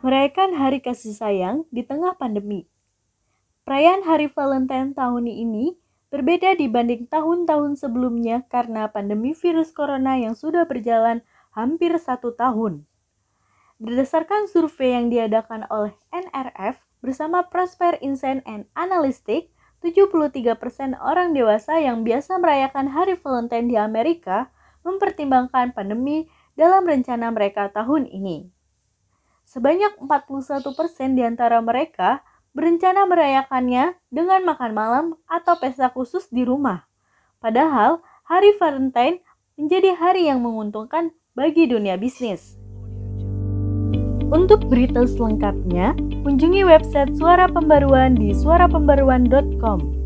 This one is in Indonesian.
merayakan hari kasih sayang di tengah pandemi. Perayaan Hari Valentine tahun ini berbeda dibanding tahun-tahun sebelumnya karena pandemi virus corona yang sudah berjalan hampir satu tahun. Berdasarkan survei yang diadakan oleh NRF bersama Prosper Insight and Analytics, 73% orang dewasa yang biasa merayakan Hari Valentine di Amerika mempertimbangkan pandemi dalam rencana mereka tahun ini. Sebanyak 41% di antara mereka berencana merayakannya dengan makan malam atau pesta khusus di rumah. Padahal, Hari Valentine menjadi hari yang menguntungkan bagi dunia bisnis. Untuk berita selengkapnya, kunjungi website Suara Pembaruan di suarapembaruan.com.